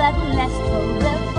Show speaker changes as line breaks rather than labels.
that will last forever.